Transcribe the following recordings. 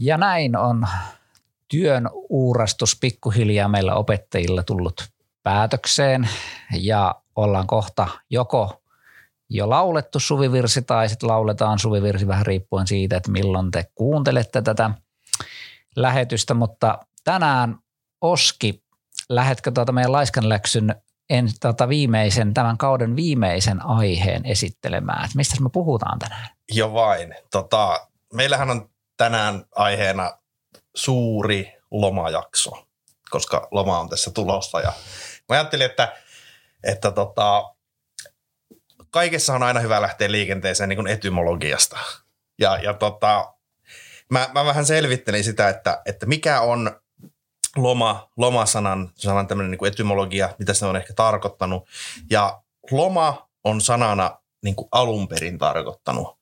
Ja näin on työn uurastus pikkuhiljaa meillä opettajilla tullut päätökseen ja ollaan kohta joko jo laulettu suvivirsi tai sitten lauletaan suvivirsi vähän riippuen siitä, että milloin te kuuntelette tätä lähetystä, mutta tänään Oski, lähetkö tuota meidän laiskanläksyn en, tuota viimeisen, tämän kauden viimeisen aiheen esittelemään, että mistä me puhutaan tänään? Jo vain. Tota, meillähän on tänään aiheena suuri lomajakso, koska loma on tässä tulossa ja mä ajattelin, että, että tota, kaikessa on aina hyvä lähteä liikenteeseen niin kuin etymologiasta. Ja, ja tota, mä, mä vähän selvittelin sitä, että, että mikä on loma, lomasanan sanan tämmöinen niin etymologia, mitä se on ehkä tarkoittanut. Ja loma on sanana niin kuin alun perin tarkoittanut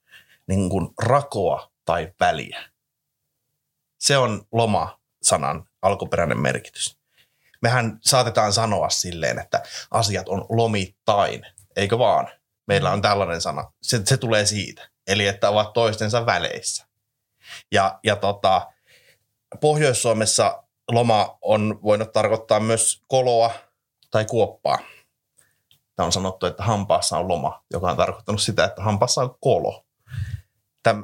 niin kuin rakoa tai väliä. Se on loma-sanan alkuperäinen merkitys. Mehän saatetaan sanoa silleen, että asiat on lomittain, eikö vaan? Meillä on tällainen sana. Se, se tulee siitä. Eli että ovat toistensa väleissä. Ja, ja tota, Pohjois-Suomessa loma on voinut tarkoittaa myös koloa tai kuoppaa. Tämä on sanottu, että hampaassa on loma, joka on tarkoittanut sitä, että hampaassa on kolo.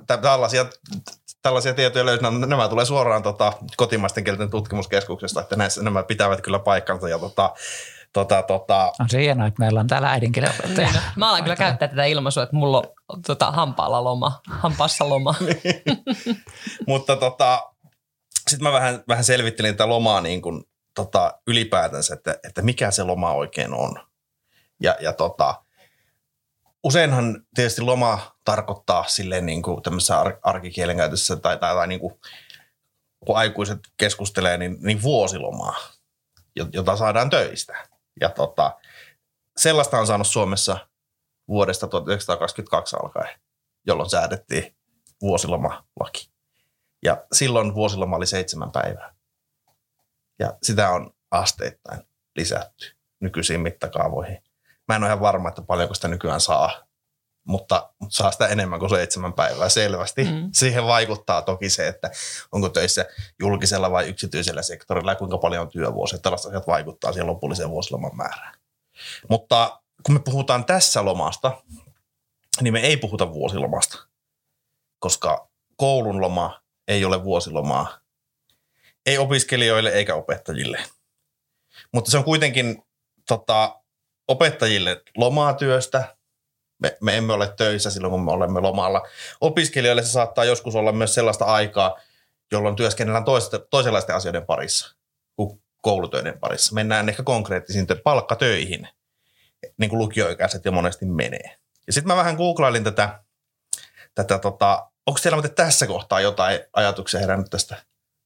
Tällaisia, tällaisia tietoja löytyy, nämä tulee suoraan tota, kotimaisten kielten tutkimuskeskuksesta, että näissä, nämä pitävät kyllä paikkansa. Ja tota, tota, tota. On se hienoa, että meillä on täällä äidinkielen niin, Mä alan kyllä käyttää tätä ilmaisua, että mulla on tota, hampaalla loma, hampaassa loma. Mutta tota, sitten mä vähän, vähän selvittelin tätä lomaa niin kuin, tota, ylipäätänsä, että, että mikä se loma oikein on. Ja, ja tota, useinhan tietysti loma tarkoittaa silleen niin kuin tämmöisessä ar- arkikielen käytössä tai, tai, tai niin kuin, kun aikuiset keskustelee, niin, niin vuosilomaa, jota saadaan töistä. Ja tota, sellaista on saanut Suomessa vuodesta 1922 alkaen, jolloin säädettiin vuosilomalaki. Ja silloin vuosiloma oli seitsemän päivää. Ja sitä on asteittain lisätty nykyisiin mittakaavoihin. Mä en ole ihan varma, että paljonko sitä nykyään saa, mutta, mutta saa sitä enemmän kuin seitsemän päivää selvästi. Mm. Siihen vaikuttaa toki se, että onko töissä julkisella vai yksityisellä sektorilla ja kuinka paljon on työvuosia. Tällaiset asiat vaikuttaa siihen lopulliseen vuosiloman määrään. Mutta kun me puhutaan tässä lomasta, niin me ei puhuta vuosilomasta, koska koulun loma ei ole vuosilomaa. Ei opiskelijoille eikä opettajille. Mutta se on kuitenkin tota, opettajille lomaa työstä. Me, me emme ole töissä silloin, kun me olemme lomalla. Opiskelijoille se saattaa joskus olla myös sellaista aikaa, jolloin työskennellään toista, toisenlaisten asioiden parissa kuin koulutöiden parissa. Mennään ehkä konkreettisiin palkkatöihin, niin kuin lukioikäiset jo monesti menee. Ja sitten mä vähän googlailin tätä, tätä tota, onko teillä muuten tässä kohtaa jotain ajatuksia herännyt tästä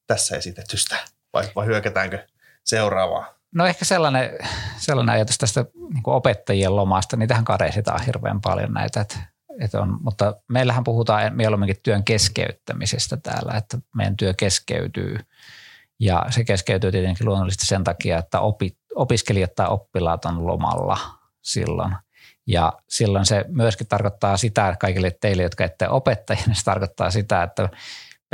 tässä esitetystä vai, vai hyökätäänkö seuraavaa? No ehkä sellainen, sellainen ajatus tästä niin opettajien lomasta, niitähän kadehditaan hirveän paljon näitä, että, että on, mutta meillähän puhutaan mieluumminkin työn keskeyttämisestä täällä, että meidän työ keskeytyy. Ja se keskeytyy tietenkin luonnollisesti sen takia, että opi, opiskelijat tai oppilaat on lomalla silloin – ja silloin se myöskin tarkoittaa sitä kaikille teille, jotka ette opettajia, niin se tarkoittaa sitä, että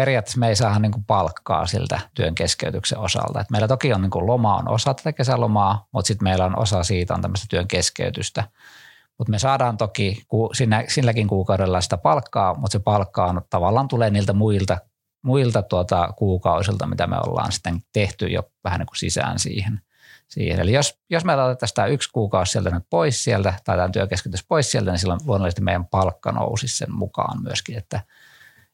periaatteessa me ei saada niin kuin palkkaa siltä työn keskeytyksen osalta. Et meillä toki on niin kuin loma on osa tätä kesälomaa, mutta sitten meillä on osa siitä on tämmöistä työn keskeytystä. Mutta me saadaan toki siinä, silläkin kuukaudella sitä palkkaa, mutta se palkka on tavallaan tulee niiltä muilta, muilta tuota kuukausilta, mitä me ollaan sitten tehty jo vähän niin kuin sisään siihen – siihen. Eli jos, jos me otetaan tämä yksi kuukausi sieltä nyt pois sieltä tai tämä työkeskitys pois sieltä, niin silloin luonnollisesti meidän palkka nousisi sen mukaan myöskin, että,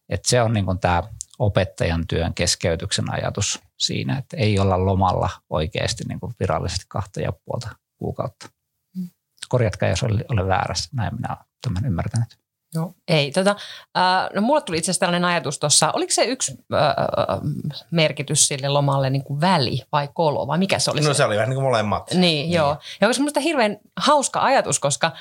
että se on niin kuin tämä opettajan työn keskeytyksen ajatus siinä, että ei olla lomalla oikeasti niin kuin virallisesti kahta ja puolta kuukautta. Mm. Korjatkaa, jos olen väärässä. Näin minä olen tämän ymmärtänyt. No ei. Tota, äh, no mulle tuli itse asiassa tällainen ajatus tuossa. Oliko se yksi äh, merkitys sille lomalle niin kuin väli vai kolo vai mikä se oli? No se, se oli vähän niin kuin molemmat. Niin, niin. joo. Ja se minusta hirveän hauska ajatus, koska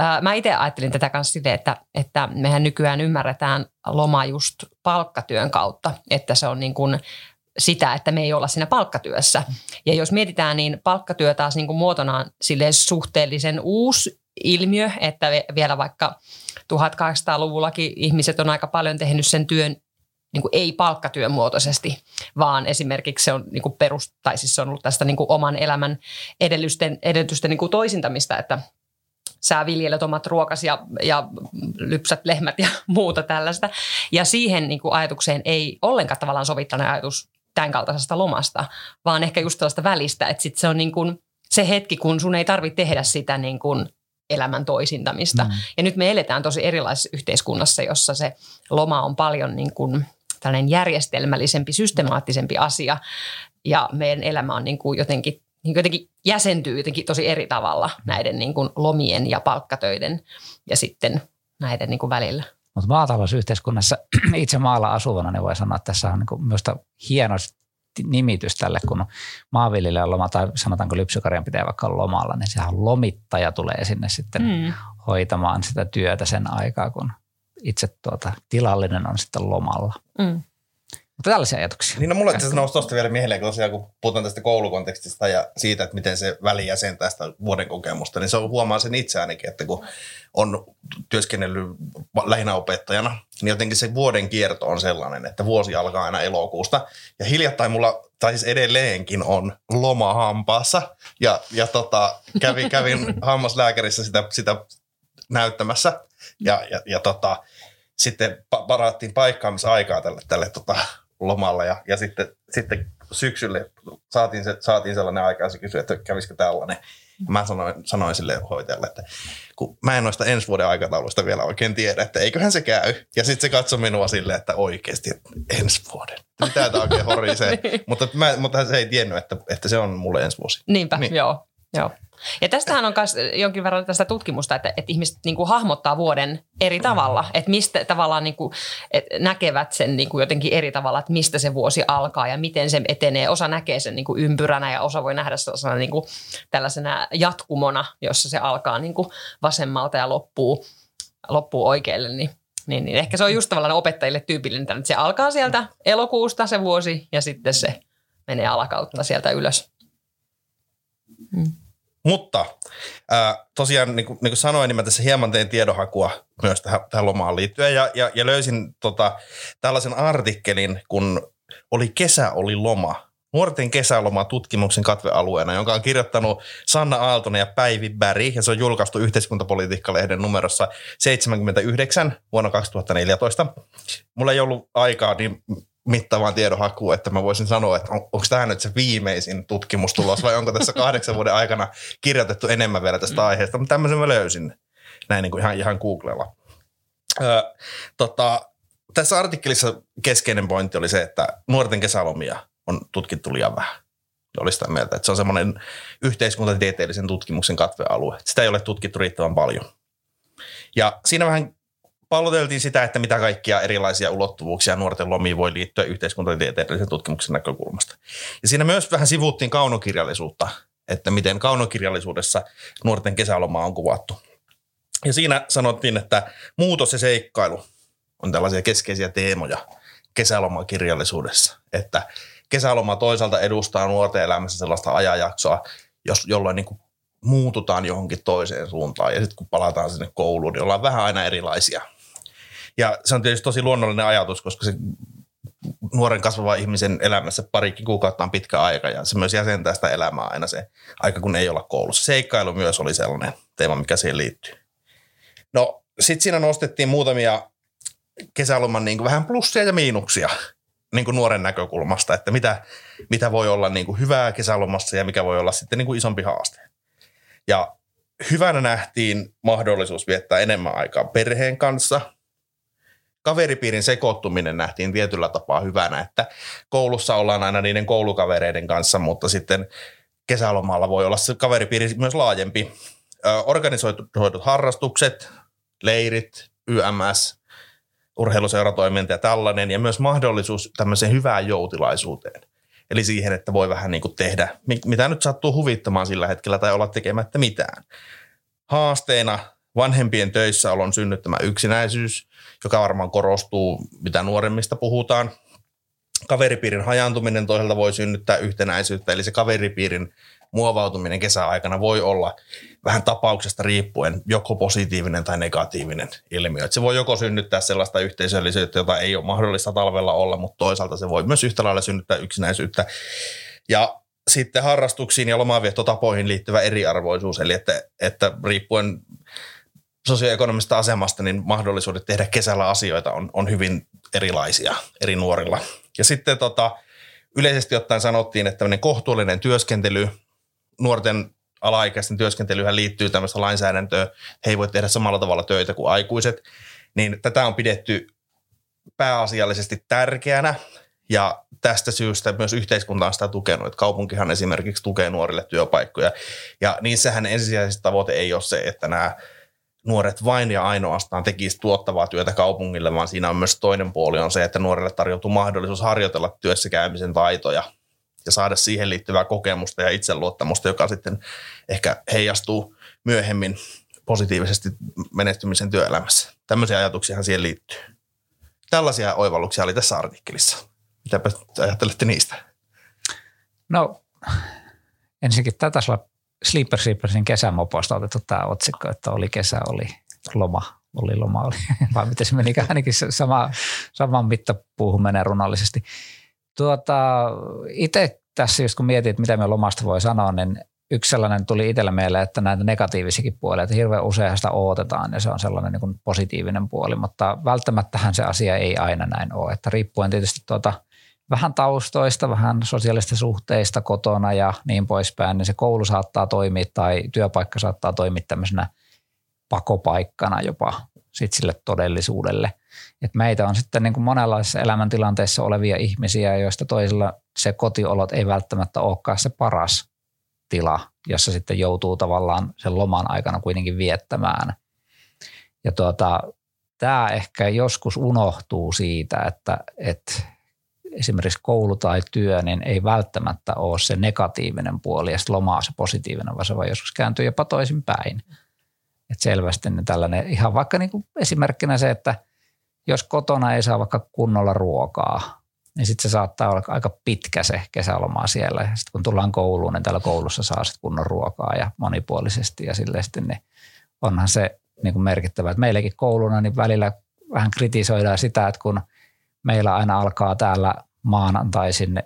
äh, mä itse ajattelin tätä kanssa sille, että, että mehän nykyään ymmärretään loma just palkkatyön kautta, että se on niin kuin sitä, että me ei olla siinä palkkatyössä. Ja jos mietitään, niin palkkatyö taas niin kuin muotonaan sille suhteellisen uusi ilmiö, että vielä vaikka 1800-luvullakin ihmiset on aika paljon tehnyt sen työn niin kuin ei palkkatyömuotoisesti, vaan esimerkiksi se on niin kuin perus, tai siis se on ollut tästä niin kuin oman elämän edellysten, edellytysten niin kuin toisintamista, että sä viljelet omat ruokas ja, ja lypsät lehmät ja muuta tällaista. Ja siihen niin kuin ajatukseen ei ollenkaan tavallaan sovittainen ajatus tämän kaltaisesta lomasta, vaan ehkä just tällaista välistä, että sit se on niin kuin se hetki, kun sun ei tarvitse tehdä sitä niin kuin elämän toisintamista. Mm. Ja nyt me eletään tosi erilaisessa yhteiskunnassa, jossa se loma on paljon niin kuin tällainen järjestelmällisempi, systemaattisempi asia ja meidän elämä on niin kuin jotenkin, niin kuin jotenkin jäsentyy jotenkin tosi eri tavalla näiden niin kuin lomien ja palkkatöiden ja sitten näiden niin kuin välillä. Mutta maatalousyhteiskunnassa itse maalla asuvana niin voi sanoa, että tässä on niin myös hieno nimitys tälle, kun maanviljelijän loma tai sanotaanko lypsykarjan pitää vaikka lomalla, niin sehän lomittaja tulee sinne sitten mm. hoitamaan sitä työtä sen aikaa, kun itse tuota, tilallinen on sitten lomalla. Mm. Mutta tällaisia ajatuksia. Niin no mulle tässä nousi tuosta vielä mieleen, kun tosiaan kun puhutaan tästä koulukontekstista ja siitä, että miten se välijäsen tästä vuoden kokemusta, niin se on, huomaa sen itse ainakin, että kun on työskennellyt lähinnä opettajana, niin jotenkin se vuoden kierto on sellainen, että vuosi alkaa aina elokuusta. Ja hiljattain mulla, tai siis edelleenkin on loma hampaassa ja, ja tota, kävin, kävin hammaslääkärissä sitä, sitä näyttämässä ja, ja, ja tota, sitten parattiin paikkaamisaikaa tälle, tälle tota, lomalla ja, ja sitten, sitten syksylle saatiin, se, saatiin sellainen aika ja se kysyi, että kävisikö tällainen. Mä sanoin, sanoin sille hoitajalle, että kun mä en noista ensi vuoden aikataulusta vielä oikein tiedä, että eiköhän se käy. Ja sitten se katsoi minua silleen, että oikeasti että ensi vuoden. Mitä tämä oikein horisee? niin. mutta, mä, mutta se ei tiennyt, että, että se on mulle ensi vuosi. Niinpä, niin. joo. Joo. Ja tästähän on myös jonkin verran tästä tutkimusta, että, että ihmiset niin kuin hahmottaa vuoden eri tavalla, että mistä tavallaan niin kuin, että näkevät sen niin kuin jotenkin eri tavalla, että mistä se vuosi alkaa ja miten se etenee. Osa näkee sen niin kuin ympyränä ja osa voi nähdä sellaisena niin kuin tällaisena jatkumona, jossa se alkaa niin kuin vasemmalta ja loppuu, loppuu oikealle. Niin niin, niin ehkä se on just tavallaan opettajille tyypillinen, että se alkaa sieltä elokuusta se vuosi ja sitten se menee alakautta sieltä ylös. Mutta ää, tosiaan, niin kuin, niin kuin sanoin, niin mä tässä hieman tein tiedonhakua myös tähän, tähän lomaan liittyen ja, ja, ja löysin tota, tällaisen artikkelin, kun oli kesä, oli loma. Nuorten kesäloma tutkimuksen katvealueena, jonka on kirjoittanut Sanna Aaltonen ja Päivi Bäri, ja se on julkaistu yhteiskuntapolitiikka-lehden numerossa 79 vuonna 2014. Mulla ei ollut aikaa niin mittavaan tiedonhakuun, että mä voisin sanoa, että on, onko tämä nyt se viimeisin tutkimustulos vai onko tässä kahdeksan vuoden aikana kirjoitettu enemmän vielä tästä aiheesta, mutta tämmöisen mä löysin näin niin kuin ihan, ihan Googlella. Öö, tota, tässä artikkelissa keskeinen pointti oli se, että nuorten kesälomia on tutkittu liian vähän. Oli sitä mieltä, että se on semmoinen yhteiskuntatieteellisen tutkimuksen katvealue. Sitä ei ole tutkittu riittävän paljon. Ja siinä vähän palloteltiin sitä, että mitä kaikkia erilaisia ulottuvuuksia nuorten lomiin voi liittyä yhteiskuntatieteellisen tutkimuksen näkökulmasta. Ja siinä myös vähän sivuuttiin kaunokirjallisuutta, että miten kaunokirjallisuudessa nuorten kesäloma on kuvattu. Ja siinä sanottiin, että muutos ja seikkailu on tällaisia keskeisiä teemoja kesälomakirjallisuudessa, että kesäloma toisaalta edustaa nuorten elämässä sellaista ajanjaksoa, jos, jolloin niin muututaan johonkin toiseen suuntaan ja sitten kun palataan sinne kouluun, niin ollaan vähän aina erilaisia – ja se on tietysti tosi luonnollinen ajatus, koska se nuoren kasvava ihmisen elämässä parikin kuukautta on pitkä aika ja se myös jäsentää sitä elämää aina se aika, kun ei olla koulussa. Seikkailu myös oli sellainen teema, mikä siihen liittyy. No sitten siinä nostettiin muutamia kesäloman niin kuin vähän plussia ja miinuksia niin kuin nuoren näkökulmasta, että mitä, mitä voi olla niin kuin hyvää kesälomassa ja mikä voi olla sitten niin kuin isompi haaste. Ja hyvänä nähtiin mahdollisuus viettää enemmän aikaa perheen kanssa – kaveripiirin sekoittuminen nähtiin tietyllä tapaa hyvänä, että koulussa ollaan aina niiden koulukavereiden kanssa, mutta sitten kesälomalla voi olla se kaveripiiri myös laajempi. Organisoidut harrastukset, leirit, YMS, urheiluseuratoiminta ja tällainen, ja myös mahdollisuus tämmöiseen hyvään joutilaisuuteen. Eli siihen, että voi vähän niin kuin tehdä, mitä nyt sattuu huvittamaan sillä hetkellä tai olla tekemättä mitään. Haasteena vanhempien töissä olon synnyttämä yksinäisyys, joka varmaan korostuu, mitä nuoremmista puhutaan. Kaveripiirin hajantuminen toisaalta voi synnyttää yhtenäisyyttä, eli se kaveripiirin muovautuminen kesäaikana voi olla vähän tapauksesta riippuen joko positiivinen tai negatiivinen ilmiö. Et se voi joko synnyttää sellaista yhteisöllisyyttä, jota ei ole mahdollista talvella olla, mutta toisaalta se voi myös yhtä lailla synnyttää yksinäisyyttä. Ja sitten harrastuksiin ja lomaviettotapoihin liittyvä eriarvoisuus, eli että, että riippuen sosioekonomista asemasta, niin mahdollisuudet tehdä kesällä asioita on, on hyvin erilaisia eri nuorilla. Ja sitten tota, yleisesti ottaen sanottiin, että tämmöinen kohtuullinen työskentely, nuorten alaikäisten työskentelyhän liittyy tämmöistä lainsäädäntöä, he ei voi tehdä samalla tavalla töitä kuin aikuiset, niin tätä on pidetty pääasiallisesti tärkeänä ja tästä syystä myös yhteiskunta on sitä tukenut, että kaupunkihan esimerkiksi tukee nuorille työpaikkoja. Ja niissähän ensisijaisesti tavoite ei ole se, että nämä nuoret vain ja ainoastaan tekisivät tuottavaa työtä kaupungille, vaan siinä on myös toinen puoli on se, että nuorille tarjoutuu mahdollisuus harjoitella työssä käymisen taitoja ja saada siihen liittyvää kokemusta ja itseluottamusta, joka sitten ehkä heijastuu myöhemmin positiivisesti menestymisen työelämässä. Tämmöisiä ajatuksiahan siihen liittyy. Tällaisia oivalluksia oli tässä artikkelissa. Mitä ajattelette niistä? No ensinnäkin tätä Sleeper Sleepersin kesämoposta otettu tämä otsikko, että oli kesä, oli loma, oli loma, oli, vai miten se meni, ainakin sama, saman mittapuuhun menee runallisesti. Tuota, itse tässä just kun mietin, että mitä me lomasta voi sanoa, niin yksi sellainen tuli itsellä mieleen, että näitä negatiivisikin puolia, että hirveän usein sitä odotetaan ja se on sellainen niin positiivinen puoli, mutta välttämättähän se asia ei aina näin ole, että riippuen tietysti tuota – vähän taustoista, vähän sosiaalista suhteista kotona ja niin poispäin, niin se koulu saattaa toimia tai työpaikka saattaa toimia tämmöisenä pakopaikkana jopa sit sille todellisuudelle. Et meitä on sitten niin kuin monenlaisissa elämäntilanteissa olevia ihmisiä, joista toisilla se kotiolot ei välttämättä olekaan se paras tila, jossa sitten joutuu tavallaan sen loman aikana kuitenkin viettämään. Ja tuota, tämä ehkä joskus unohtuu siitä, että, että esimerkiksi koulu tai työ, niin ei välttämättä ole se negatiivinen puoli ja lomaa se positiivinen, vaan se voi joskus kääntyä jopa toisinpäin. Et selvästi niin tällainen, ihan vaikka niin kuin esimerkkinä se, että jos kotona ei saa vaikka kunnolla ruokaa, niin sitten se saattaa olla aika pitkä se kesäloma siellä. Sitten kun tullaan kouluun, niin täällä koulussa saa sitten kunnon ruokaa ja monipuolisesti ja sille sitten niin onhan se niin kuin merkittävä. Että meillekin kouluna niin välillä vähän kritisoidaan sitä, että kun meillä aina alkaa täällä maanantaisin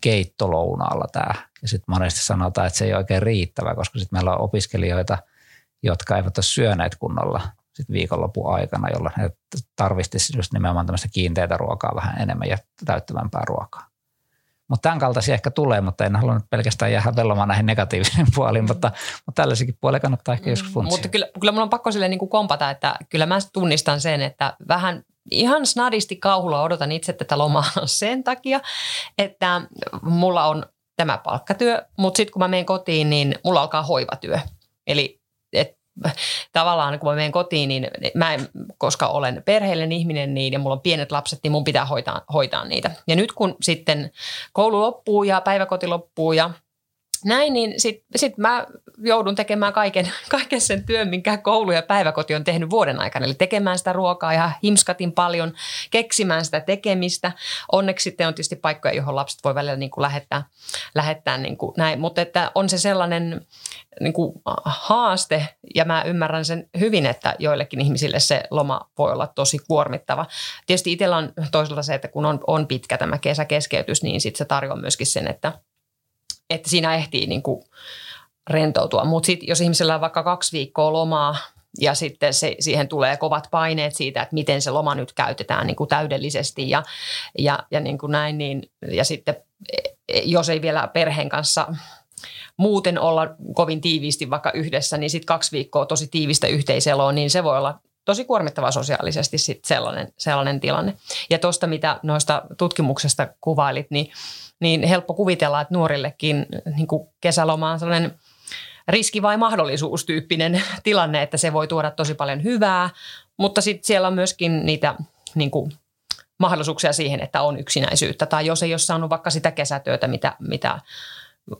keittolounaalla tämä. Ja sitten monesti sanotaan, että se ei oikein riittävä, koska sitten meillä on opiskelijoita, jotka eivät ole syöneet kunnolla sit viikonlopun aikana, jolloin he tarvitsisivat just nimenomaan tämmöistä kiinteitä ruokaa vähän enemmän ja täyttävämpää ruokaa. Mutta tämän kaltaisia ehkä tulee, mutta en halua nyt pelkästään jäädä vellomaan näihin negatiivisiin puoliin, mutta, mutta tällaisikin puolia kannattaa ehkä joskus funtsia. Mutta kyllä, kyllä mun on pakko sille niin kuin kompata, että kyllä mä tunnistan sen, että vähän ihan snadisti kauhulla odotan itse tätä lomaa sen takia, että mulla on tämä palkkatyö, mutta sitten kun mä menen kotiin, niin mulla alkaa hoivatyö. Eli et, tavallaan kun mä menen kotiin, niin mä en, koska olen perheellinen ihminen niin, ja mulla on pienet lapset, niin mun pitää hoitaa, hoitaa niitä. Ja nyt kun sitten koulu loppuu ja päiväkoti loppuu ja näin, niin sitten sit mä joudun tekemään kaiken, kaiken sen työn, minkä koulu ja päiväkoti on tehnyt vuoden aikana. Eli tekemään sitä ruokaa ja himskatin paljon, keksimään sitä tekemistä. Onneksi sitten on tietysti paikkoja, johon lapset voi välillä niin kuin lähettää, lähettää niin kuin näin. Mutta että on se sellainen niin kuin haaste, ja mä ymmärrän sen hyvin, että joillekin ihmisille se loma voi olla tosi kuormittava. Tietysti itsellä on toisaalta se, että kun on, on pitkä tämä kesäkeskeytys, niin sitten se tarjoaa myöskin sen, että – että siinä ehtii niin kuin rentoutua. Mutta sitten jos ihmisellä on vaikka kaksi viikkoa lomaa ja sitten se, siihen tulee kovat paineet siitä, että miten se loma nyt käytetään niin kuin täydellisesti ja, ja, ja niin kuin näin, niin, ja sitten jos ei vielä perheen kanssa muuten olla kovin tiiviisti vaikka yhdessä, niin sitten kaksi viikkoa tosi tiivistä yhteiseloa, niin se voi olla tosi kuormittava sosiaalisesti sit sellainen, sellainen tilanne. Ja tuosta, mitä noista tutkimuksesta kuvailit, niin niin helppo kuvitella, että nuorillekin niin kuin kesäloma on sellainen riski vai mahdollisuus tyyppinen tilanne, että se voi tuoda tosi paljon hyvää, mutta sitten siellä on myöskin niitä niin kuin, mahdollisuuksia siihen, että on yksinäisyyttä tai jos ei ole saanut vaikka sitä kesätyötä, mitä, mitä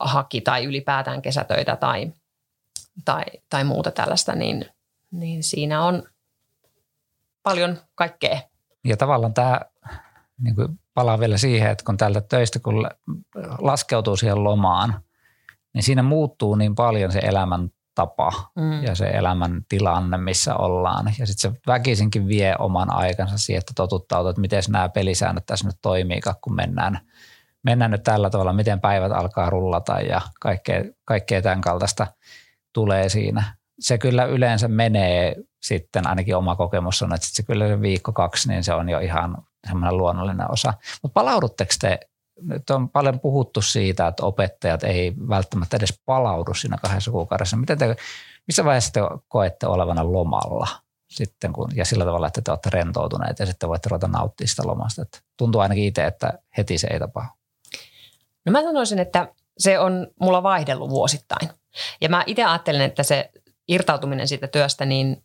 haki tai ylipäätään kesätöitä tai, tai, tai muuta tällaista, niin, niin siinä on paljon kaikkea. Ja tavallaan tämä niin kuin palaan vielä siihen, että kun täältä töistä kun laskeutuu siihen lomaan, niin siinä muuttuu niin paljon se elämän tapa mm. ja se elämän tilanne, missä ollaan. Ja sitten se väkisinkin vie oman aikansa siihen, että totuttautuu, että miten nämä pelisäännöt tässä nyt toimii, kun mennään, mennään nyt tällä tavalla, miten päivät alkaa rullata ja kaikkea, kaikkea tämän kaltaista tulee siinä. Se kyllä yleensä menee sitten, ainakin oma kokemus on, että se kyllä se viikko kaksi, niin se on jo ihan semmoinen luonnollinen osa. Mutta palaudutteko te nyt on paljon puhuttu siitä, että opettajat ei välttämättä edes palaudu siinä kahdessa kuukaudessa. Miten te, missä vaiheessa te koette olevana lomalla sitten, kun, ja sillä tavalla, että te olette rentoutuneet ja sitten voitte ruveta nauttia sitä lomasta? Että tuntuu ainakin itse, että heti se ei tapahdu. No mä sanoisin, että se on mulla vaihdellut vuosittain. Ja mä itse ajattelen, että se irtautuminen siitä työstä, niin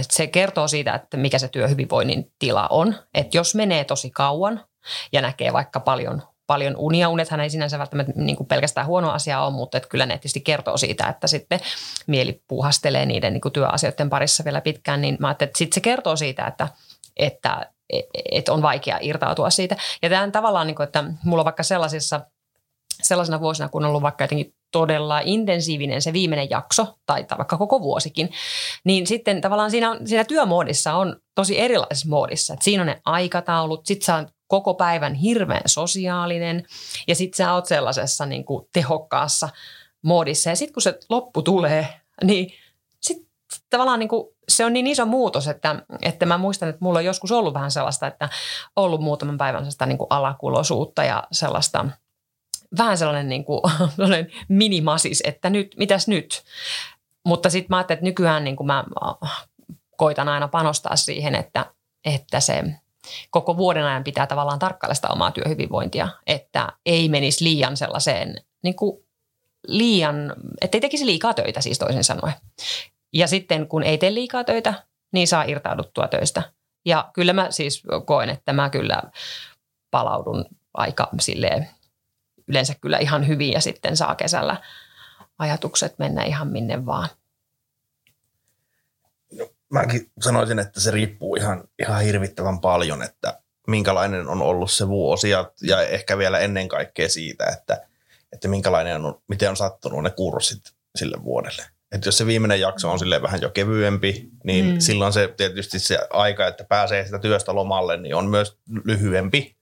se kertoo siitä, että mikä se työhyvinvoinnin tila on. Että jos menee tosi kauan ja näkee vaikka paljon paljon unia. Unethan ei sinänsä välttämättä niin kuin pelkästään huono asia ole, mutta että kyllä ne tietysti kertoo siitä, että sitten mieli puuhastelee niiden niin kuin työasioiden parissa vielä pitkään. Niin mä että sitten se kertoo siitä, että, että, että on vaikea irtautua siitä. Ja tämä tavallaan, niin kuin, että mulla on vaikka sellaisissa sellaisena vuosina, kun on ollut vaikka jotenkin todella intensiivinen se viimeinen jakso, tai, vaikka koko vuosikin, niin sitten tavallaan siinä, siinä työmoodissa on tosi erilaisessa moodissa. Että siinä on ne aikataulut, sit sä koko päivän hirveän sosiaalinen ja sitten sä oot sellaisessa niin kuin tehokkaassa moodissa. Ja sitten kun se loppu tulee, niin sitten tavallaan niin kuin se on niin iso muutos, että, että mä muistan, että mulla on joskus ollut vähän sellaista, että ollut muutaman päivän sellaista niin kuin alakulosuutta ja sellaista vähän sellainen, niin kuin, sellainen minimasis, että nyt, mitäs nyt? Mutta sitten mä ajattelin, että nykyään niin kuin mä koitan aina panostaa siihen, että, että se – koko vuoden ajan pitää tavallaan tarkkailla sitä omaa työhyvinvointia, että ei menisi liian sellaiseen niin kuin liian, ettei tekisi liikaa töitä siis toisin sanoen. Ja sitten kun ei tee liikaa töitä, niin saa irtauduttua töistä. Ja kyllä mä siis koen, että mä kyllä palaudun aika silleen yleensä kyllä ihan hyvin ja sitten saa kesällä ajatukset mennä ihan minne vaan mäkin sanoisin, että se riippuu ihan, ihan hirvittävän paljon, että minkälainen on ollut se vuosi ja, ja ehkä vielä ennen kaikkea siitä, että, että minkälainen on, miten on sattunut ne kurssit sille vuodelle. Että jos se viimeinen jakso on sille vähän jo kevyempi, niin mm. silloin se tietysti se aika, että pääsee sitä työstä lomalle, niin on myös lyhyempi,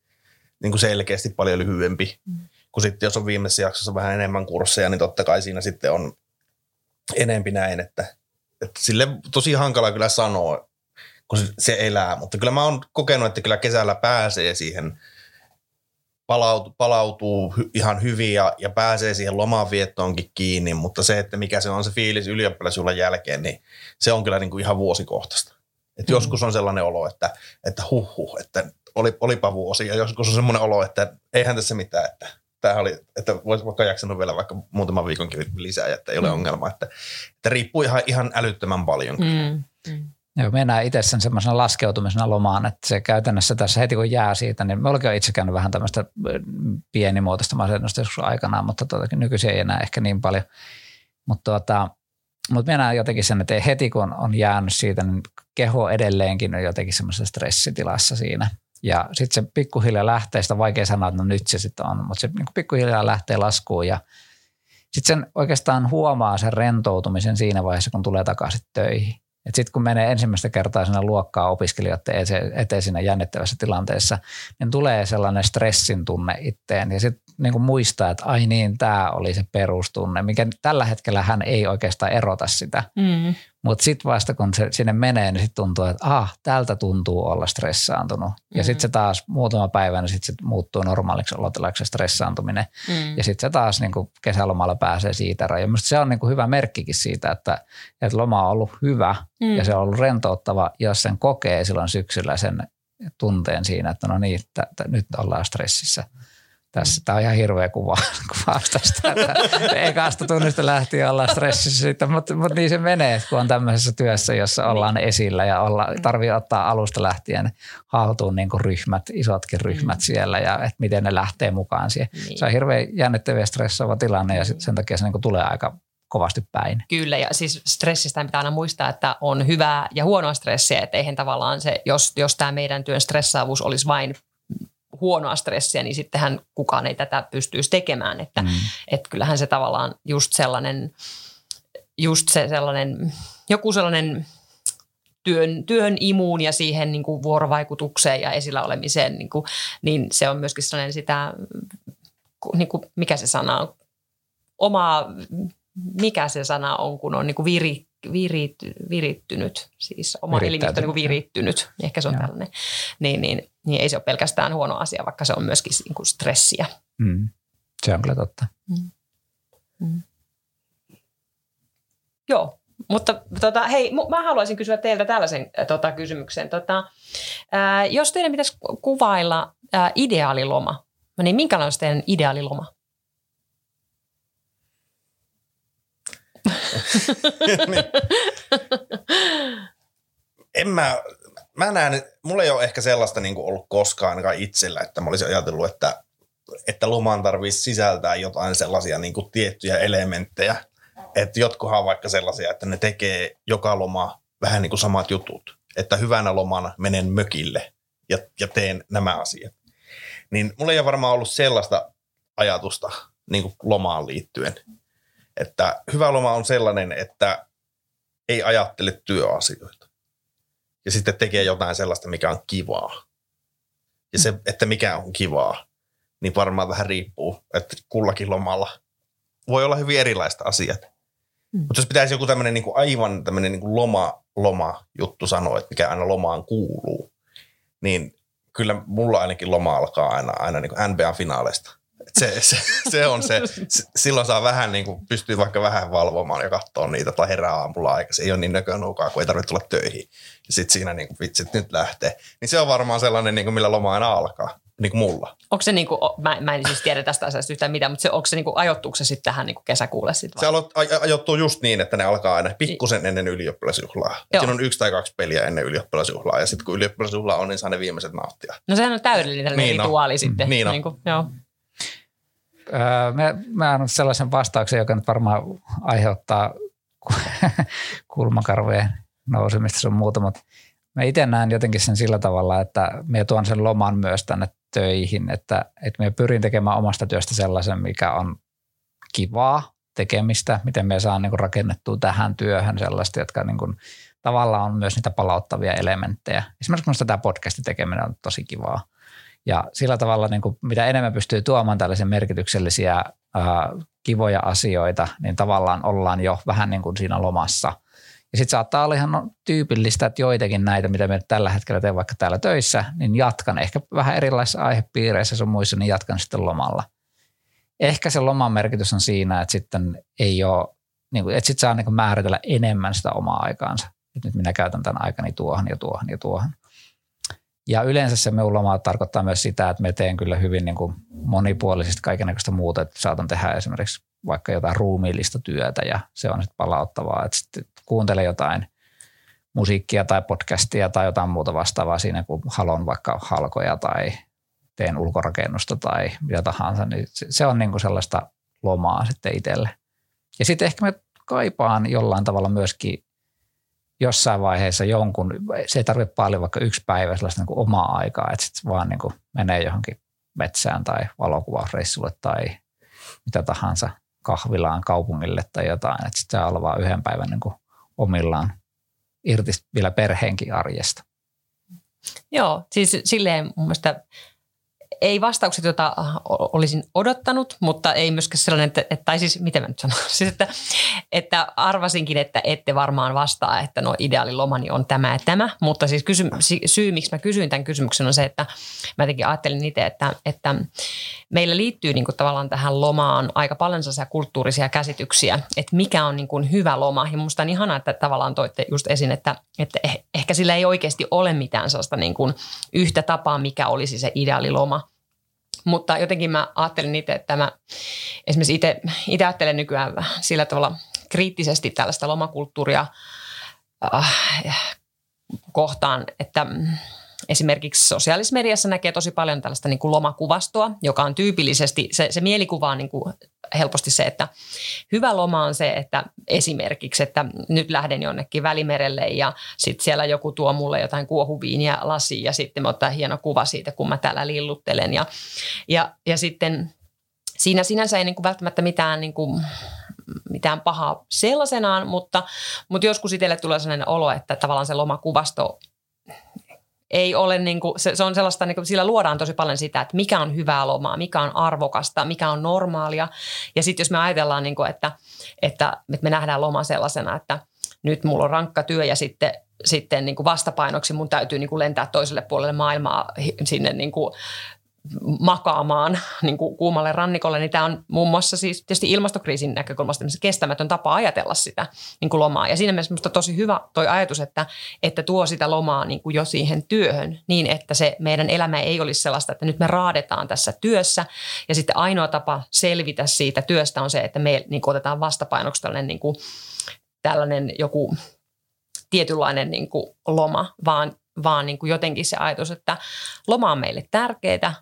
niin kuin selkeästi paljon lyhyempi. Mm. Kun sitten jos on viimeisessä jaksossa vähän enemmän kursseja, niin totta kai siinä sitten on enempi näin, että että sille tosi hankala kyllä sanoa, kun se elää. Mutta kyllä mä oon kokenut, että kyllä kesällä pääsee siihen, palautuu, palautuu ihan hyvin ja, ja pääsee siihen lomanviettoonkin kiinni, mutta se, että mikä se on se fiilis ylioppilasjuhlan jälkeen, niin se on kyllä niin kuin ihan vuosikohtaista. Et mm. Joskus on sellainen olo, että, että huh, huh että oli, olipa vuosi ja joskus on semmoinen olo, että eihän tässä mitään, että tämä oli, että voisi vaikka jaksanut vielä vaikka muutaman viikonkin lisää, että ei ole mm. ongelma. Että, että riippuu ihan, ihan älyttömän paljon. Mm. Mm. Joo, me näen itse sen semmoisena laskeutumisena lomaan, että se käytännössä tässä heti kun jää siitä, niin me olemme itse käynyt vähän tämmöistä pienimuotoista masennusta joskus aikanaan, mutta tuota, nykyisin ei enää ehkä niin paljon. Mutta tuota, mutta minä näen jotenkin sen, että heti kun on jäänyt siitä, niin keho edelleenkin on jotenkin semmoisessa stressitilassa siinä – ja sitten se pikkuhiljaa lähtee, sitä vaikea sanoa, että no nyt se sitten on, mutta se niin pikkuhiljaa lähtee laskuun ja sitten sen oikeastaan huomaa sen rentoutumisen siinä vaiheessa, kun tulee takaisin töihin. Sitten kun menee ensimmäistä kertaa sinne luokkaa opiskelijoiden eteen siinä jännittävässä tilanteessa, niin tulee sellainen stressin tunne itteen. Ja sitten niin kuin muistaa, että ai niin, tämä oli se perustunne, mikä tällä hetkellä hän ei oikeastaan erota sitä. Mm. Mutta sitten vasta kun se sinne menee, niin sitten tuntuu, että ah, tältä tuntuu olla stressaantunut. Mm. Ja sitten se taas muutama päivä, niin sitten se muuttuu normaaliksi olotilaksi stressaantuminen. Mm. Ja sitten se taas niin kuin kesälomalla pääsee siitä Ja Minusta se on niin kuin hyvä merkkikin siitä, että, että loma on ollut hyvä mm. ja se on ollut rentouttava, jos sen kokee silloin syksyllä sen tunteen siinä, että no niin, t- t- nyt ollaan stressissä – tässä. Tämä on ihan hirveä kuva, kuvaus tästä. Ekasta tunnista lähtien ollaan stressissä siitä, mutta, mutta niin se menee, kun on tämmöisessä työssä, jossa ollaan esillä ja olla, tarvii ottaa alusta lähtien haltuun niin kuin ryhmät, isotkin ryhmät mm. siellä ja että miten ne lähtee mukaan siihen. Niin. Se on hirveän jännittävä ja stressaava tilanne ja sen takia se niin kuin tulee aika kovasti päin. Kyllä, ja siis stressistä pitää aina muistaa, että on hyvää ja huonoa stressiä, että eihän tavallaan se, jos, jos tämä meidän työn stressaavuus olisi vain huonoa stressiä, niin sittenhän kukaan ei tätä pystyisi tekemään. Että Mm. et kyllähän se tavallaan just sellainen, just se sellainen, joku sellainen työn, työn imuun ja siihen niin kuin vuorovaikutukseen ja esillä olemiseen, niin, kuin, niin se on myöskin sellainen sitä, niin kuin, mikä se sana on, omaa, mikä se sana on, kun on niin kuin viri, virit, virittynyt, siis oma elimistö on niin kuin virittynyt, ehkä se on Joo. tällainen, niin, niin, niin ei se ole pelkästään huono asia, vaikka se on myöskin niin kuin stressiä. Mm. Se on kyllä totta. Joo, mutta tota, hei, mä haluaisin kysyä teiltä tällaisen äh, tota, kysymyksen. Tota, ää, jos teidän pitäisi ku- kuvailla ää, ideaaliloma, niin minkälainen olisi teidän ideaaliloma? Niin. en mä, mä näen, mulla ei ole ehkä sellaista niin kuin ollut koskaan ainakaan itsellä, että mä olisin ajatellut, että, että lomaan tarvitsisi sisältää jotain sellaisia niin kuin tiettyjä elementtejä. Että jotkuhan on vaikka sellaisia, että ne tekee joka loma vähän niin kuin samat jutut. Että hyvänä lomana menen mökille ja, ja teen nämä asiat. Niin mulla ei ole varmaan ollut sellaista ajatusta niin kuin lomaan liittyen. Että hyvä loma on sellainen, että ei ajattele työasioita. Ja sitten tekee jotain sellaista, mikä on kivaa. Ja se, että mikä on kivaa, niin varmaan vähän riippuu, että kullakin lomalla voi olla hyvin erilaista asiat. Mm. Mutta jos pitäisi joku tämmöinen niin aivan tämmöinen niin loma, loma juttu sanoa, että mikä aina lomaan kuuluu, niin kyllä mulla ainakin loma alkaa aina, aina niin NBA-finaaleista. Se, se, se, on se. Silloin saa vähän niin kuin, pystyy vaikka vähän valvomaan ja katsoa niitä tai herää aamulla aikaisin. Ei ole niin nökönuukaa, kun ei tarvitse tulla töihin. Ja sitten siinä niin kuin, vitsit nyt lähtee. Niin se on varmaan sellainen, niin kuin, millä loma aina alkaa. Niin kuin mulla. Onko se, niin kuin, mä, mä en siis tiedä tästä asiasta yhtään mitään, mutta se, onko se niin kuin, ajoittuuko se sitten tähän niin kuin kesäkuulle sitten Se alo- aj- ajoittuu just niin, että ne alkaa aina pikkusen ennen ylioppilasjuhlaa. Siinä on yksi tai kaksi peliä ennen ylioppilasjuhlaa. Ja sitten kun ylioppilasjuhla on, niin saa ne viimeiset nauttia. No sehän on täydellinen Niin rituaali sitten. Niin on. Niin kuin, joo. Mä, mä annan sellaisen vastauksen, joka nyt varmaan aiheuttaa kulmakarvojen nousemista sun muuta, mutta mä itse näen jotenkin sen sillä tavalla, että me tuon sen loman myös tänne töihin, että, että me pyrin tekemään omasta työstä sellaisen, mikä on kivaa tekemistä, miten me saan niin rakennettua tähän työhön sellaista, jotka niin kuin, tavallaan on myös niitä palauttavia elementtejä. Esimerkiksi minusta tämä podcastin tekeminen on tosi kivaa. Ja sillä tavalla, niin kuin, mitä enemmän pystyy tuomaan tällaisia merkityksellisiä ää, kivoja asioita, niin tavallaan ollaan jo vähän niin kuin siinä lomassa. Ja sitten saattaa olla ihan tyypillistä, että joitakin näitä, mitä me tällä hetkellä teen vaikka täällä töissä, niin jatkan ehkä vähän erilaisissa aihepiireissä sun muissa, niin jatkan sitten lomalla. Ehkä se loman merkitys on siinä, että sitten ei ole, niin kuin, että sitten saa niin kuin määritellä enemmän sitä omaa aikaansa. Että nyt minä käytän tämän aikani tuohon ja tuohon ja tuohon. Ja yleensä se minun loma tarkoittaa myös sitä, että me teen kyllä hyvin niin kuin monipuolisesti kaikenlaista muuta, että saatan tehdä esimerkiksi vaikka jotain ruumiillista työtä ja se on sitten palauttavaa, että sitten kuuntelen jotain musiikkia tai podcastia tai jotain muuta vastaavaa siinä, kun halon vaikka halkoja tai teen ulkorakennusta tai mitä tahansa, niin se on niin kuin sellaista lomaa sitten itselle. Ja sitten ehkä me kaipaan jollain tavalla myöskin jossain vaiheessa jonkun, se ei tarvitse paljon vaikka yksi päivä sellaista niin kuin omaa aikaa, että sitten vaan niin kuin menee johonkin metsään tai valokuvausreissulle tai mitä tahansa kahvilaan kaupungille tai jotain, että sitten olla vaan yhden päivän niin kuin omillaan irti vielä perheenkin arjesta. Joo, siis silleen mun mielestä ei vastaukset, joita olisin odottanut, mutta ei myöskään sellainen, että, että tai siis miten mä nyt sanon, siis että, että arvasinkin, että ette varmaan vastaa, että no ideaalilomani on tämä ja tämä, mutta siis kysy, syy, miksi mä kysyin tämän kysymyksen on se, että mä jotenkin ajattelin itse, että, että meillä liittyy niin kuin tavallaan tähän lomaan aika paljon sellaisia kulttuurisia käsityksiä, että mikä on niin kuin hyvä loma. Ja musta on ihanaa, että tavallaan toitte just esiin, että, että eh- ehkä sillä ei oikeasti ole mitään sellaista niin kuin yhtä tapaa, mikä olisi se ideaaliloma. Mutta jotenkin mä ajattelin itse, että mä esimerkiksi itse, itse ajattelen nykyään sillä tavalla kriittisesti tällaista lomakulttuuria äh, kohtaan, että esimerkiksi sosiaalisessa mediassa näkee tosi paljon tällaista niin kuin lomakuvastoa, joka on tyypillisesti, se, se mielikuva on niin kuin helposti se, että hyvä loma on se, että esimerkiksi, että nyt lähden jonnekin välimerelle ja sitten siellä joku tuo mulle jotain kuohuviiniä lasi ja sitten me ottaa hieno kuva siitä, kun mä täällä lilluttelen. Ja, ja, ja sitten siinä sinänsä ei niin kuin välttämättä mitään niin kuin, mitään pahaa sellaisenaan, mutta, mutta joskus itselle tulee sellainen olo, että tavallaan se lomakuvasto ei ole, niin kuin, se, se on sellaista, niin kuin, sillä luodaan tosi paljon sitä, että mikä on hyvää lomaa, mikä on arvokasta, mikä on normaalia. Ja sitten jos me ajatellaan, niin kuin, että, että, että me nähdään loma sellaisena, että nyt mulla on rankka työ ja sitten sitten niin kuin vastapainoksi mun täytyy niin kuin lentää toiselle puolelle maailmaa sinne niin kuin makaamaan niin kuin kuumalle rannikolle, niin tämä on muun muassa siis tietysti ilmastokriisin näkökulmasta kestämätön tapa ajatella sitä niin kuin lomaa. Ja siinä mielessä minusta tosi hyvä toi ajatus, että, että tuo sitä lomaa niin kuin jo siihen työhön niin, että se meidän elämä ei olisi sellaista, että nyt me raadetaan tässä työssä ja sitten ainoa tapa selvitä siitä työstä on se, että me niin kuin otetaan vastapainoksi tällainen, niin kuin, tällainen joku tietynlainen niin kuin loma, vaan vaan niin kuin jotenkin se ajatus, että loma on meille tärkeää,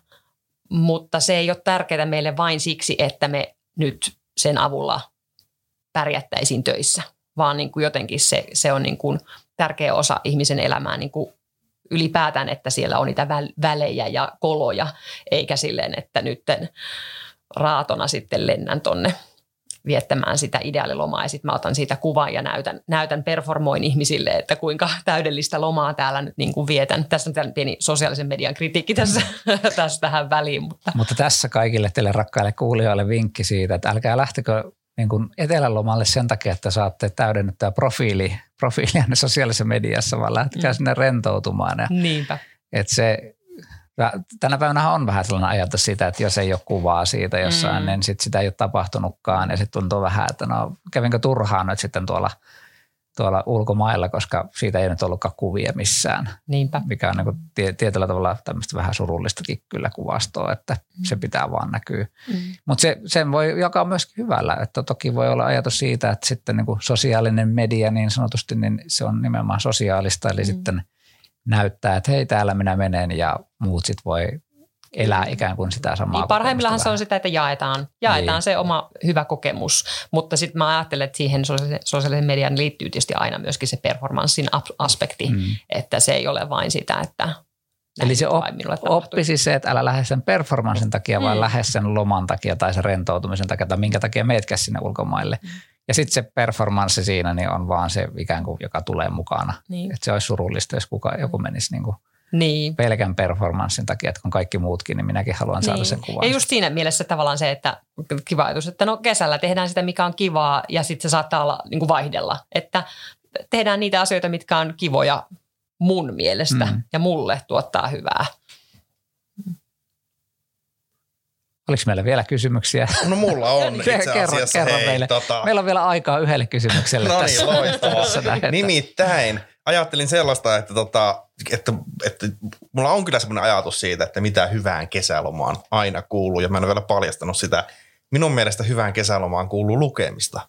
mutta se ei ole tärkeää meille vain siksi, että me nyt sen avulla pärjättäisiin töissä, vaan niin kuin jotenkin se, se on niin kuin tärkeä osa ihmisen elämää niin kuin ylipäätään, että siellä on niitä välejä ja koloja, eikä silleen, että nyt raatona sitten lennän tonne viettämään sitä ideaalilomaa ja sitten mä otan siitä kuvan ja näytän, näytän performoin ihmisille, että kuinka täydellistä lomaa täällä nyt niin kuin vietän. Tässä on tällainen pieni sosiaalisen median kritiikki tässä, tässä tähän väliin. Mutta. mutta tässä kaikille teille rakkaille kuulijoille vinkki siitä, että älkää lähtekö niin kuin etelälomalle sen takia, että saatte täydennettyä profiili, profiilia sosiaalisessa mediassa, vaan lähtekää mm. sinne rentoutumaan. Ja, Niinpä. Että se tänä päivänä on vähän sellainen ajatus siitä, että jos ei ole kuvaa siitä jossain, mm. niin sit sitä ei ole tapahtunutkaan ja sitten tuntuu vähän, että no kävinkö turhaan nyt sitten tuolla, tuolla ulkomailla, koska siitä ei nyt ollutkaan kuvia missään. Niinpä. Mikä on niin tie, tietyllä tavalla tämmöistä vähän surullistakin kyllä kuvastoa, että mm. se pitää vaan näkyä. Mm. Mutta se, sen voi jakaa myöskin hyvällä, että toki voi olla ajatus siitä, että sitten niin kuin sosiaalinen media niin sanotusti, niin se on nimenomaan sosiaalista, eli mm. sitten – näyttää, että hei täällä minä menen ja muut sitten voi elää ikään kuin sitä samaa. Niin, parhaimmillaan se on sitä, että jaetaan, jaetaan niin. se oma hyvä kokemus, mutta sitten mä ajattelen, että siihen sosiaalisen median liittyy tietysti aina myöskin se performanssin aspekti, mm. että se ei ole vain sitä, että Eli se op, oppi siis se, että älä lähde sen performanssin takia, vaan mm. lähde sen loman takia tai sen rentoutumisen takia tai minkä takia meetkä sinne ulkomaille. Mm. Ja sitten se performanssi siinä niin on vaan se ikään kuin, joka tulee mukana. Niin. Että se olisi surullista, jos kuka, joku menisi niin kuin niin. pelkän performanssin takia, että kun kaikki muutkin, niin minäkin haluan niin. saada sen kuvan. Ja just siinä mielessä tavallaan se, että kiva ajatus, että no kesällä tehdään sitä, mikä on kivaa ja sitten se saattaa olla niin kuin vaihdella. Että tehdään niitä asioita, mitkä on kivoja mun mielestä mm. ja mulle tuottaa hyvää. Oliko meillä vielä kysymyksiä? No mulla on itse asiassa. Kerro, kerro Hei, meille. Tota... Meillä on vielä aikaa yhdelle kysymykselle no niin, loistavaa. Nimittäin ajattelin sellaista, että, tota, että, että mulla on kyllä sellainen ajatus siitä, että mitä hyvään kesälomaan aina kuuluu. Ja mä en ole vielä paljastanut sitä. Minun mielestä hyvään kesälomaan kuuluu lukemista,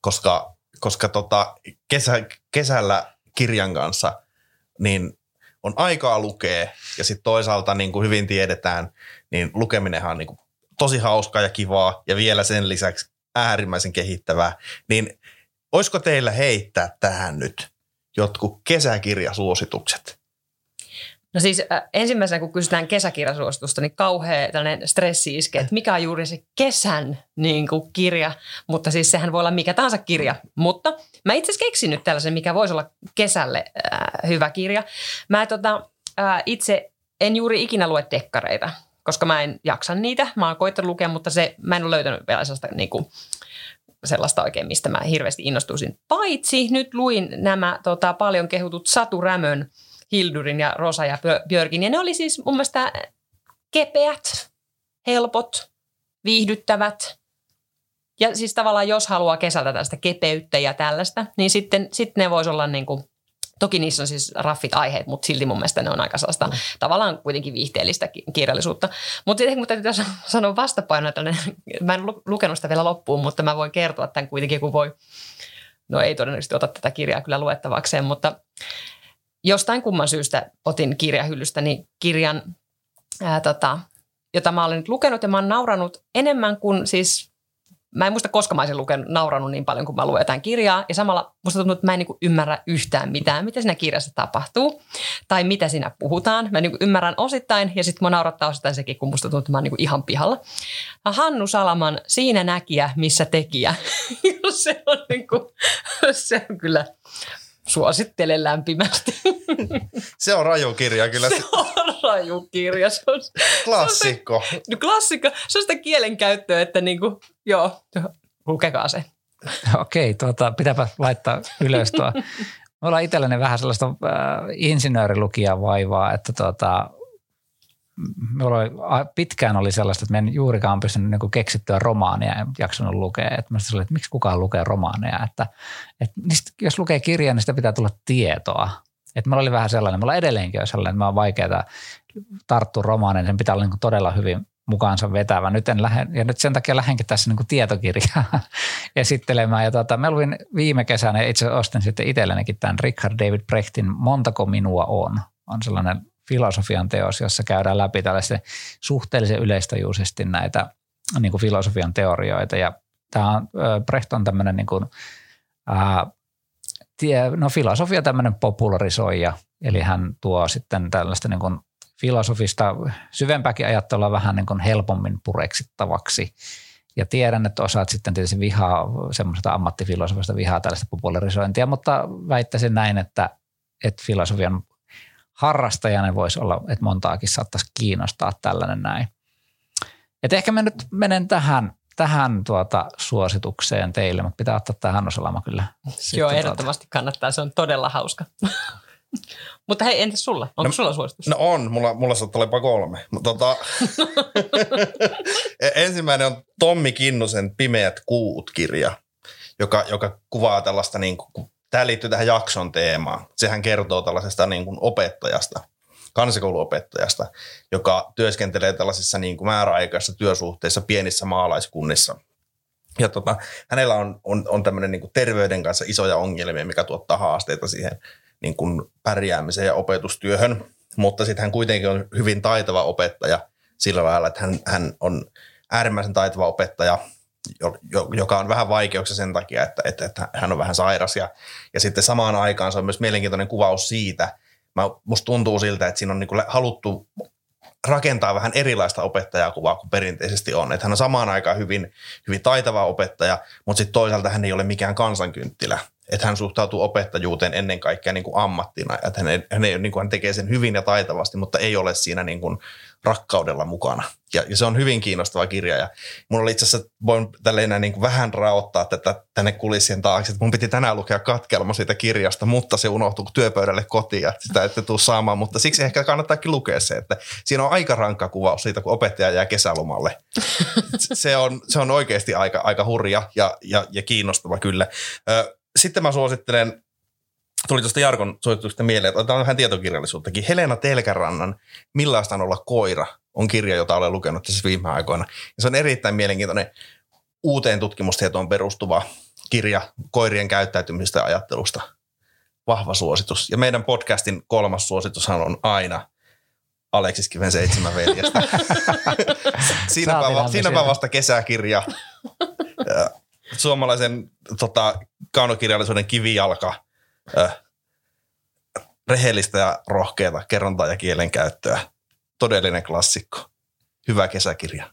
koska, koska tota, kesä, kesällä kirjan kanssa niin on aikaa lukea ja sitten toisaalta niin kuin hyvin tiedetään, niin lukeminenhan on niin kuin tosi hauskaa ja kivaa ja vielä sen lisäksi äärimmäisen kehittävää, niin olisiko teillä heittää tähän nyt jotkut kesäkirjasuositukset? No siis äh, ensimmäisenä, kun kysytään kesäkirjasuositusta, niin kauhea tällainen stressi iskee, että mikä on juuri se kesän niin kuin, kirja, mutta siis sehän voi olla mikä tahansa kirja. Mutta mä itse asiassa keksin nyt tällaisen, mikä voisi olla kesälle äh, hyvä kirja. Mä tota, äh, itse en juuri ikinä lue tekkareita koska mä en jaksa niitä. Mä oon koittanut lukea, mutta se, mä en ole löytänyt vielä sellaista, niin kuin, sellaista oikein, mistä mä hirveästi innostuisin. Paitsi nyt luin nämä tota, paljon kehutut Satu Rämön, Hildurin ja Rosa ja Björkin. Ja ne oli siis mun mielestä kepeät, helpot, viihdyttävät. Ja siis tavallaan jos haluaa kesältä tästä kepeyttä ja tällaista, niin sitten, sitten ne voisi olla niin kuin Toki niissä on siis raffit aiheet, mutta silti mun mielestä ne on aika sellaista mm. tavallaan kuitenkin viihteellistä kirjallisuutta. Mutta sitten mun täytyy sanoa vastapaino, että mä en lukenut sitä vielä loppuun, mutta mä voin kertoa tämän kuitenkin, kun voi, no ei todennäköisesti ota tätä kirjaa kyllä luettavakseen, mutta jostain kumman syystä otin kirjahyllystäni kirjan, ää, tota, jota mä olen nyt lukenut ja mä oon nauranut enemmän kuin siis Mä en muista koska mä olisin lukenut, nauranut niin paljon, kun mä luen jotain kirjaa. Ja samalla musta tuntuu, että mä en niin ymmärrä yhtään mitään, mitä siinä kirjassa tapahtuu. Tai mitä siinä puhutaan. Mä niin ymmärrän osittain ja sitten mä naurattaa osittain sekin, kun musta tuntuu, että mä oon niin ihan pihalla. Hannu Salaman Siinä näkijä, missä tekijä. se, on niin kuin, se on kyllä suosittelen lämpimästi. Se on raju kirja kyllä. Se on raju kirja. Se on, klassikko. Se on, no klassikko. Se on sitä kielenkäyttöä, että niinku, joo, lukekaa se. Okei, tuota, pitääpä laittaa ylös tuo. Me ollaan itselläni vähän sellaista äh, insinöörilukijaa vaivaa, että tuota, Mulla oli, pitkään oli sellaista, että me en juurikaan pystynyt niin keksittyä romaania ja jaksanut lukea. Että mä olin, että miksi kukaan lukee romaaneja. Että, että niistä, jos lukee kirjan, niin sitä pitää tulla tietoa. Että mulla oli vähän sellainen, mulla edelleenkin on sellainen, että mä oon vaikeaa tarttua romaaniin, sen pitää olla niin todella hyvin mukaansa vetävä. Nyt en lähde, ja nyt sen takia lähdenkin tässä niin tietokirjaa esittelemään. Ja tuota, mä luin viime kesänä ja itse ostin sitten itsellenikin tämän Richard David Brechtin Montako minua on. On sellainen filosofian teos, jossa käydään läpi tällaisten suhteellisen yleistajuisesti näitä niin kuin filosofian teorioita. Ja tämä on, Brecht on tämmöinen niin kuin, ää, tie, no filosofia tämmöinen popularisoija, eli hän tuo sitten tällaista niin kuin filosofista syvempääkin ajattelua vähän niin kuin helpommin pureksittavaksi. Ja tiedän, että osaat sitten tietysti vihaa, semmoista ammattifilosofista vihaa tällaista popularisointia, mutta väittäisin näin, että, että filosofian harrastajana voisi olla, että montaakin saattaisi kiinnostaa tällainen näin. Et ehkä mä nyt menen tähän, tähän tuota suositukseen teille, mutta pitää ottaa tähän osalama kyllä. Joo, tuota- ehdottomasti tuota. kannattaa. Se on todella hauska. mutta hei, entäs sulla? Onko no, sulla suositus? No on, mulla, mulla saattaa olepa kolme. Tota, e, ensimmäinen on Tommi Kinnusen Pimeät kuut-kirja, joka, joka kuvaa tällaista niin kuin tämä liittyy tähän jakson teemaan. Sehän kertoo tällaisesta niin kuin opettajasta, kansakouluopettajasta, joka työskentelee tällaisissa niin kuin määräaikaisissa työsuhteissa pienissä maalaiskunnissa. Ja tota, hänellä on, on, on tämmöinen niin kuin terveyden kanssa isoja ongelmia, mikä tuottaa haasteita siihen niin kuin pärjäämiseen ja opetustyöhön. Mutta sitten hän kuitenkin on hyvin taitava opettaja sillä lailla, että hän, hän on äärimmäisen taitava opettaja – joka on vähän vaikeuksia sen takia, että, että, että hän on vähän sairas. Ja, ja sitten samaan aikaan se on myös mielenkiintoinen kuvaus siitä, mä, musta tuntuu siltä, että siinä on niin haluttu rakentaa vähän erilaista opettajakuvaa kuin perinteisesti on. Että hän on samaan aikaan hyvin, hyvin taitava opettaja, mutta sitten toisaalta hän ei ole mikään kansankynttilä. Että hän suhtautuu opettajuuteen ennen kaikkea niin kuin ammattina. Että hän, hän, ei, niin kuin hän tekee sen hyvin ja taitavasti, mutta ei ole siinä niin kuin rakkaudella mukana. Ja, ja se on hyvin kiinnostava kirja. Ja mun oli itse asiassa, voin tälleen niin kuin vähän raottaa tätä tänne kulissien taakse, että mun piti tänään lukea katkelma siitä kirjasta, mutta se unohtui työpöydälle kotiin ja sitä ette tule saamaan. Mutta siksi ehkä kannattaakin lukea se, että siinä on aika rankka kuvaus siitä, kun opettaja jää kesälomalle. se, on, se on oikeasti aika, aika hurja ja, ja, ja kiinnostava kyllä. Sitten mä suosittelen tuli tuosta Jarkon suosituksesta mieleen, että otetaan vähän tietokirjallisuuttakin. Helena Telkärannan Millaista on olla koira on kirja, jota olen lukenut tässä viime aikoina. Ja se on erittäin mielenkiintoinen uuteen tutkimustietoon perustuva kirja koirien käyttäytymisestä ja ajattelusta. Vahva suositus. Ja meidän podcastin kolmas suositushan on aina Aleksis Kiven seitsemän veljestä. siinäpä, siinäpä vasta kesäkirja. Suomalaisen tota, kaunokirjallisuuden kivijalka – äh, rehellistä ja rohkeata kerrontaa ja kielenkäyttöä. Todellinen klassikko. Hyvä kesäkirja.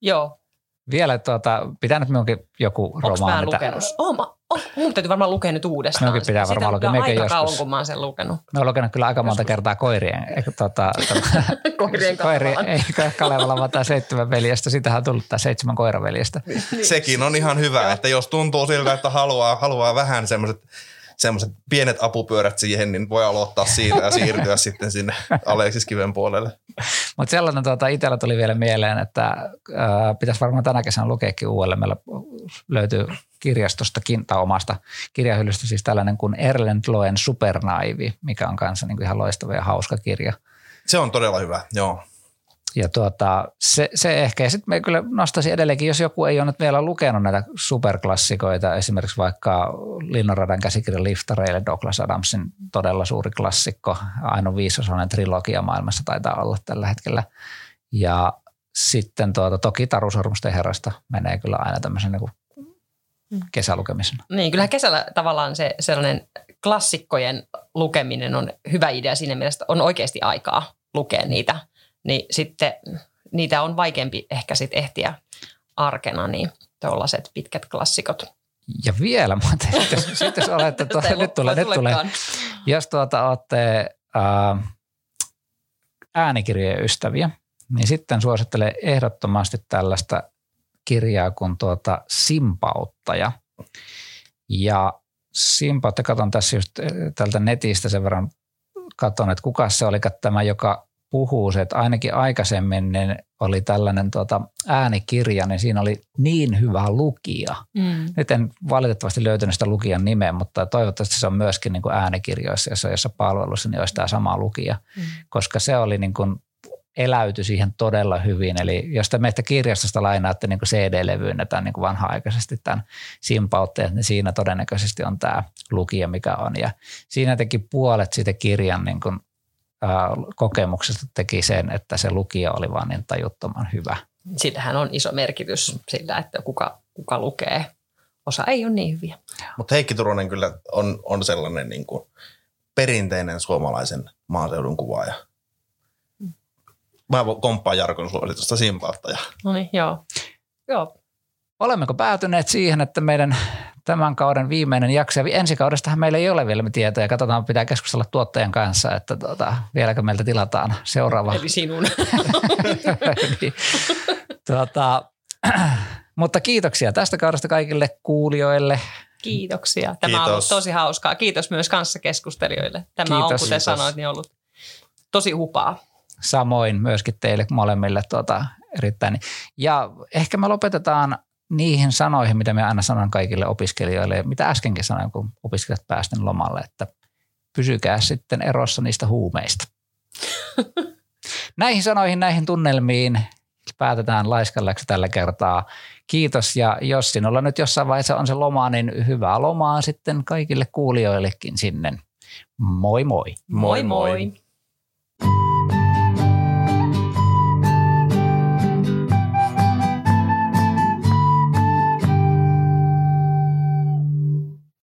Joo. Vielä tuota, pitää nyt minunkin joku Onks romaani. Onko lukenut? Oh, oh, mun täytyy varmaan lukea nyt uudestaan. Minunkin pitää varmaan lukea. Aika joskus. kauan, kun mä oon sen lukenut. Mä oon lukenut kyllä aika monta joskus. kertaa koirien. Tuota, tuota, koirien koirien, ei Kalevala, vaan tämä seitsemän veljestä. Sitähän on tullut tämä seitsemän koiraveljestä. Niin. Sekin on ihan hyvä, että jos tuntuu siltä, että haluaa, haluaa vähän semmoiset semmoiset pienet apupyörät siihen, niin voi aloittaa siitä ja siirtyä sitten sinne Aleksis Kiven puolelle. Mutta sellainen tuota, itsellä tuli vielä mieleen, että äh, pitäisi varmaan tänä kesänä lukeekin uudelleen. Meillä löytyy kirjastostakin tai omasta kirjahyllystä siis tällainen kuin Erlend Loen Supernaivi, mikä on kanssa niin kuin ihan loistava ja hauska kirja. Se on todella hyvä, joo. Ja tuota, se, se ehkä, ja sitten me kyllä nostaisin edelleenkin, jos joku ei ole nyt vielä lukenut näitä superklassikoita, esimerkiksi vaikka Linnanradan käsikirjan Liftareille Douglas Adamsin todella suuri klassikko, ainoa viisosainen trilogia maailmassa taitaa olla tällä hetkellä. Ja sitten tuota, toki Taru Sormusten herrasta menee kyllä aina tämmöisen niin kesälukemisena. Niin, kyllähän kesällä tavallaan se sellainen klassikkojen lukeminen on hyvä idea siinä mielessä, että on oikeasti aikaa lukea niitä – niin sitten niitä on vaikeampi ehkä sitten ehtiä arkena, niin tuollaiset pitkät klassikot. Ja vielä muuten, sitten, sitten jos olette, tuo, nyt tulee, nyt tulee, jos tuota olette äh, äänikirjojen ystäviä, niin sitten suosittelen ehdottomasti tällaista kirjaa kuin tuota Simpauttaja. Ja Simpauttaja, katson tässä just tältä netistä sen verran, katson, että kuka se oli tämä, joka puhuu se, että ainakin aikaisemmin niin oli tällainen tuota äänikirja, niin siinä oli niin hyvä lukija. Mm. Nyt en valitettavasti löytänyt sitä lukijan nimeä, mutta toivottavasti se on myöskin niin kuin äänikirjoissa, jossa, jossa palvelussa niin olisi tämä sama lukija, mm. koska se oli niin kuin eläytyi siihen todella hyvin. Eli jos te meistä kirjastosta lainaatte niin CD-levyyn tai niin vanha-aikaisesti tämän simpautteen, niin siinä todennäköisesti on tämä lukija, mikä on. Ja siinä teki puolet siitä kirjan niin kuin kokemuksesta teki sen, että se lukija oli vaan niin tajuttoman hyvä. Sillähän on iso merkitys sillä, että kuka, kuka lukee. Osa ei ole niin hyviä. Mutta Heikki Turunen kyllä on, on sellainen niin kuin perinteinen suomalaisen maaseudun kuvaaja. Mä komppaan Jarkon suositusta simpautta. No niin, joo. joo. Olemmeko päätyneet siihen, että meidän tämän kauden viimeinen jakso. Ja ensi kaudestahan meillä ei ole vielä tietoja. Katsotaan, pitää keskustella tuottajan kanssa, että tuota, vieläkö meiltä tilataan seuraava. Eli sinun. niin, tuota, mutta kiitoksia tästä kaudesta kaikille kuulijoille. Kiitoksia. Tämä Kiitos. on ollut tosi hauskaa. Kiitos myös kanssakeskustelijoille. Tämä Kiitos. on, kuten Kiitos. sanoit, niin ollut tosi hupaa. Samoin myöskin teille molemmille tuota, erittäin. Ja ehkä me lopetetaan niihin sanoihin, mitä me aina sanon kaikille opiskelijoille, mitä äskenkin sanoin, kun opiskelijat päästen lomalle, että pysykää sitten erossa niistä huumeista. näihin sanoihin, näihin tunnelmiin päätetään laiskalleksi tällä kertaa. Kiitos ja jos sinulla nyt jossain vaiheessa on se loma, niin hyvää lomaa sitten kaikille kuulijoillekin sinne. Moi moi. Moi moi. moi.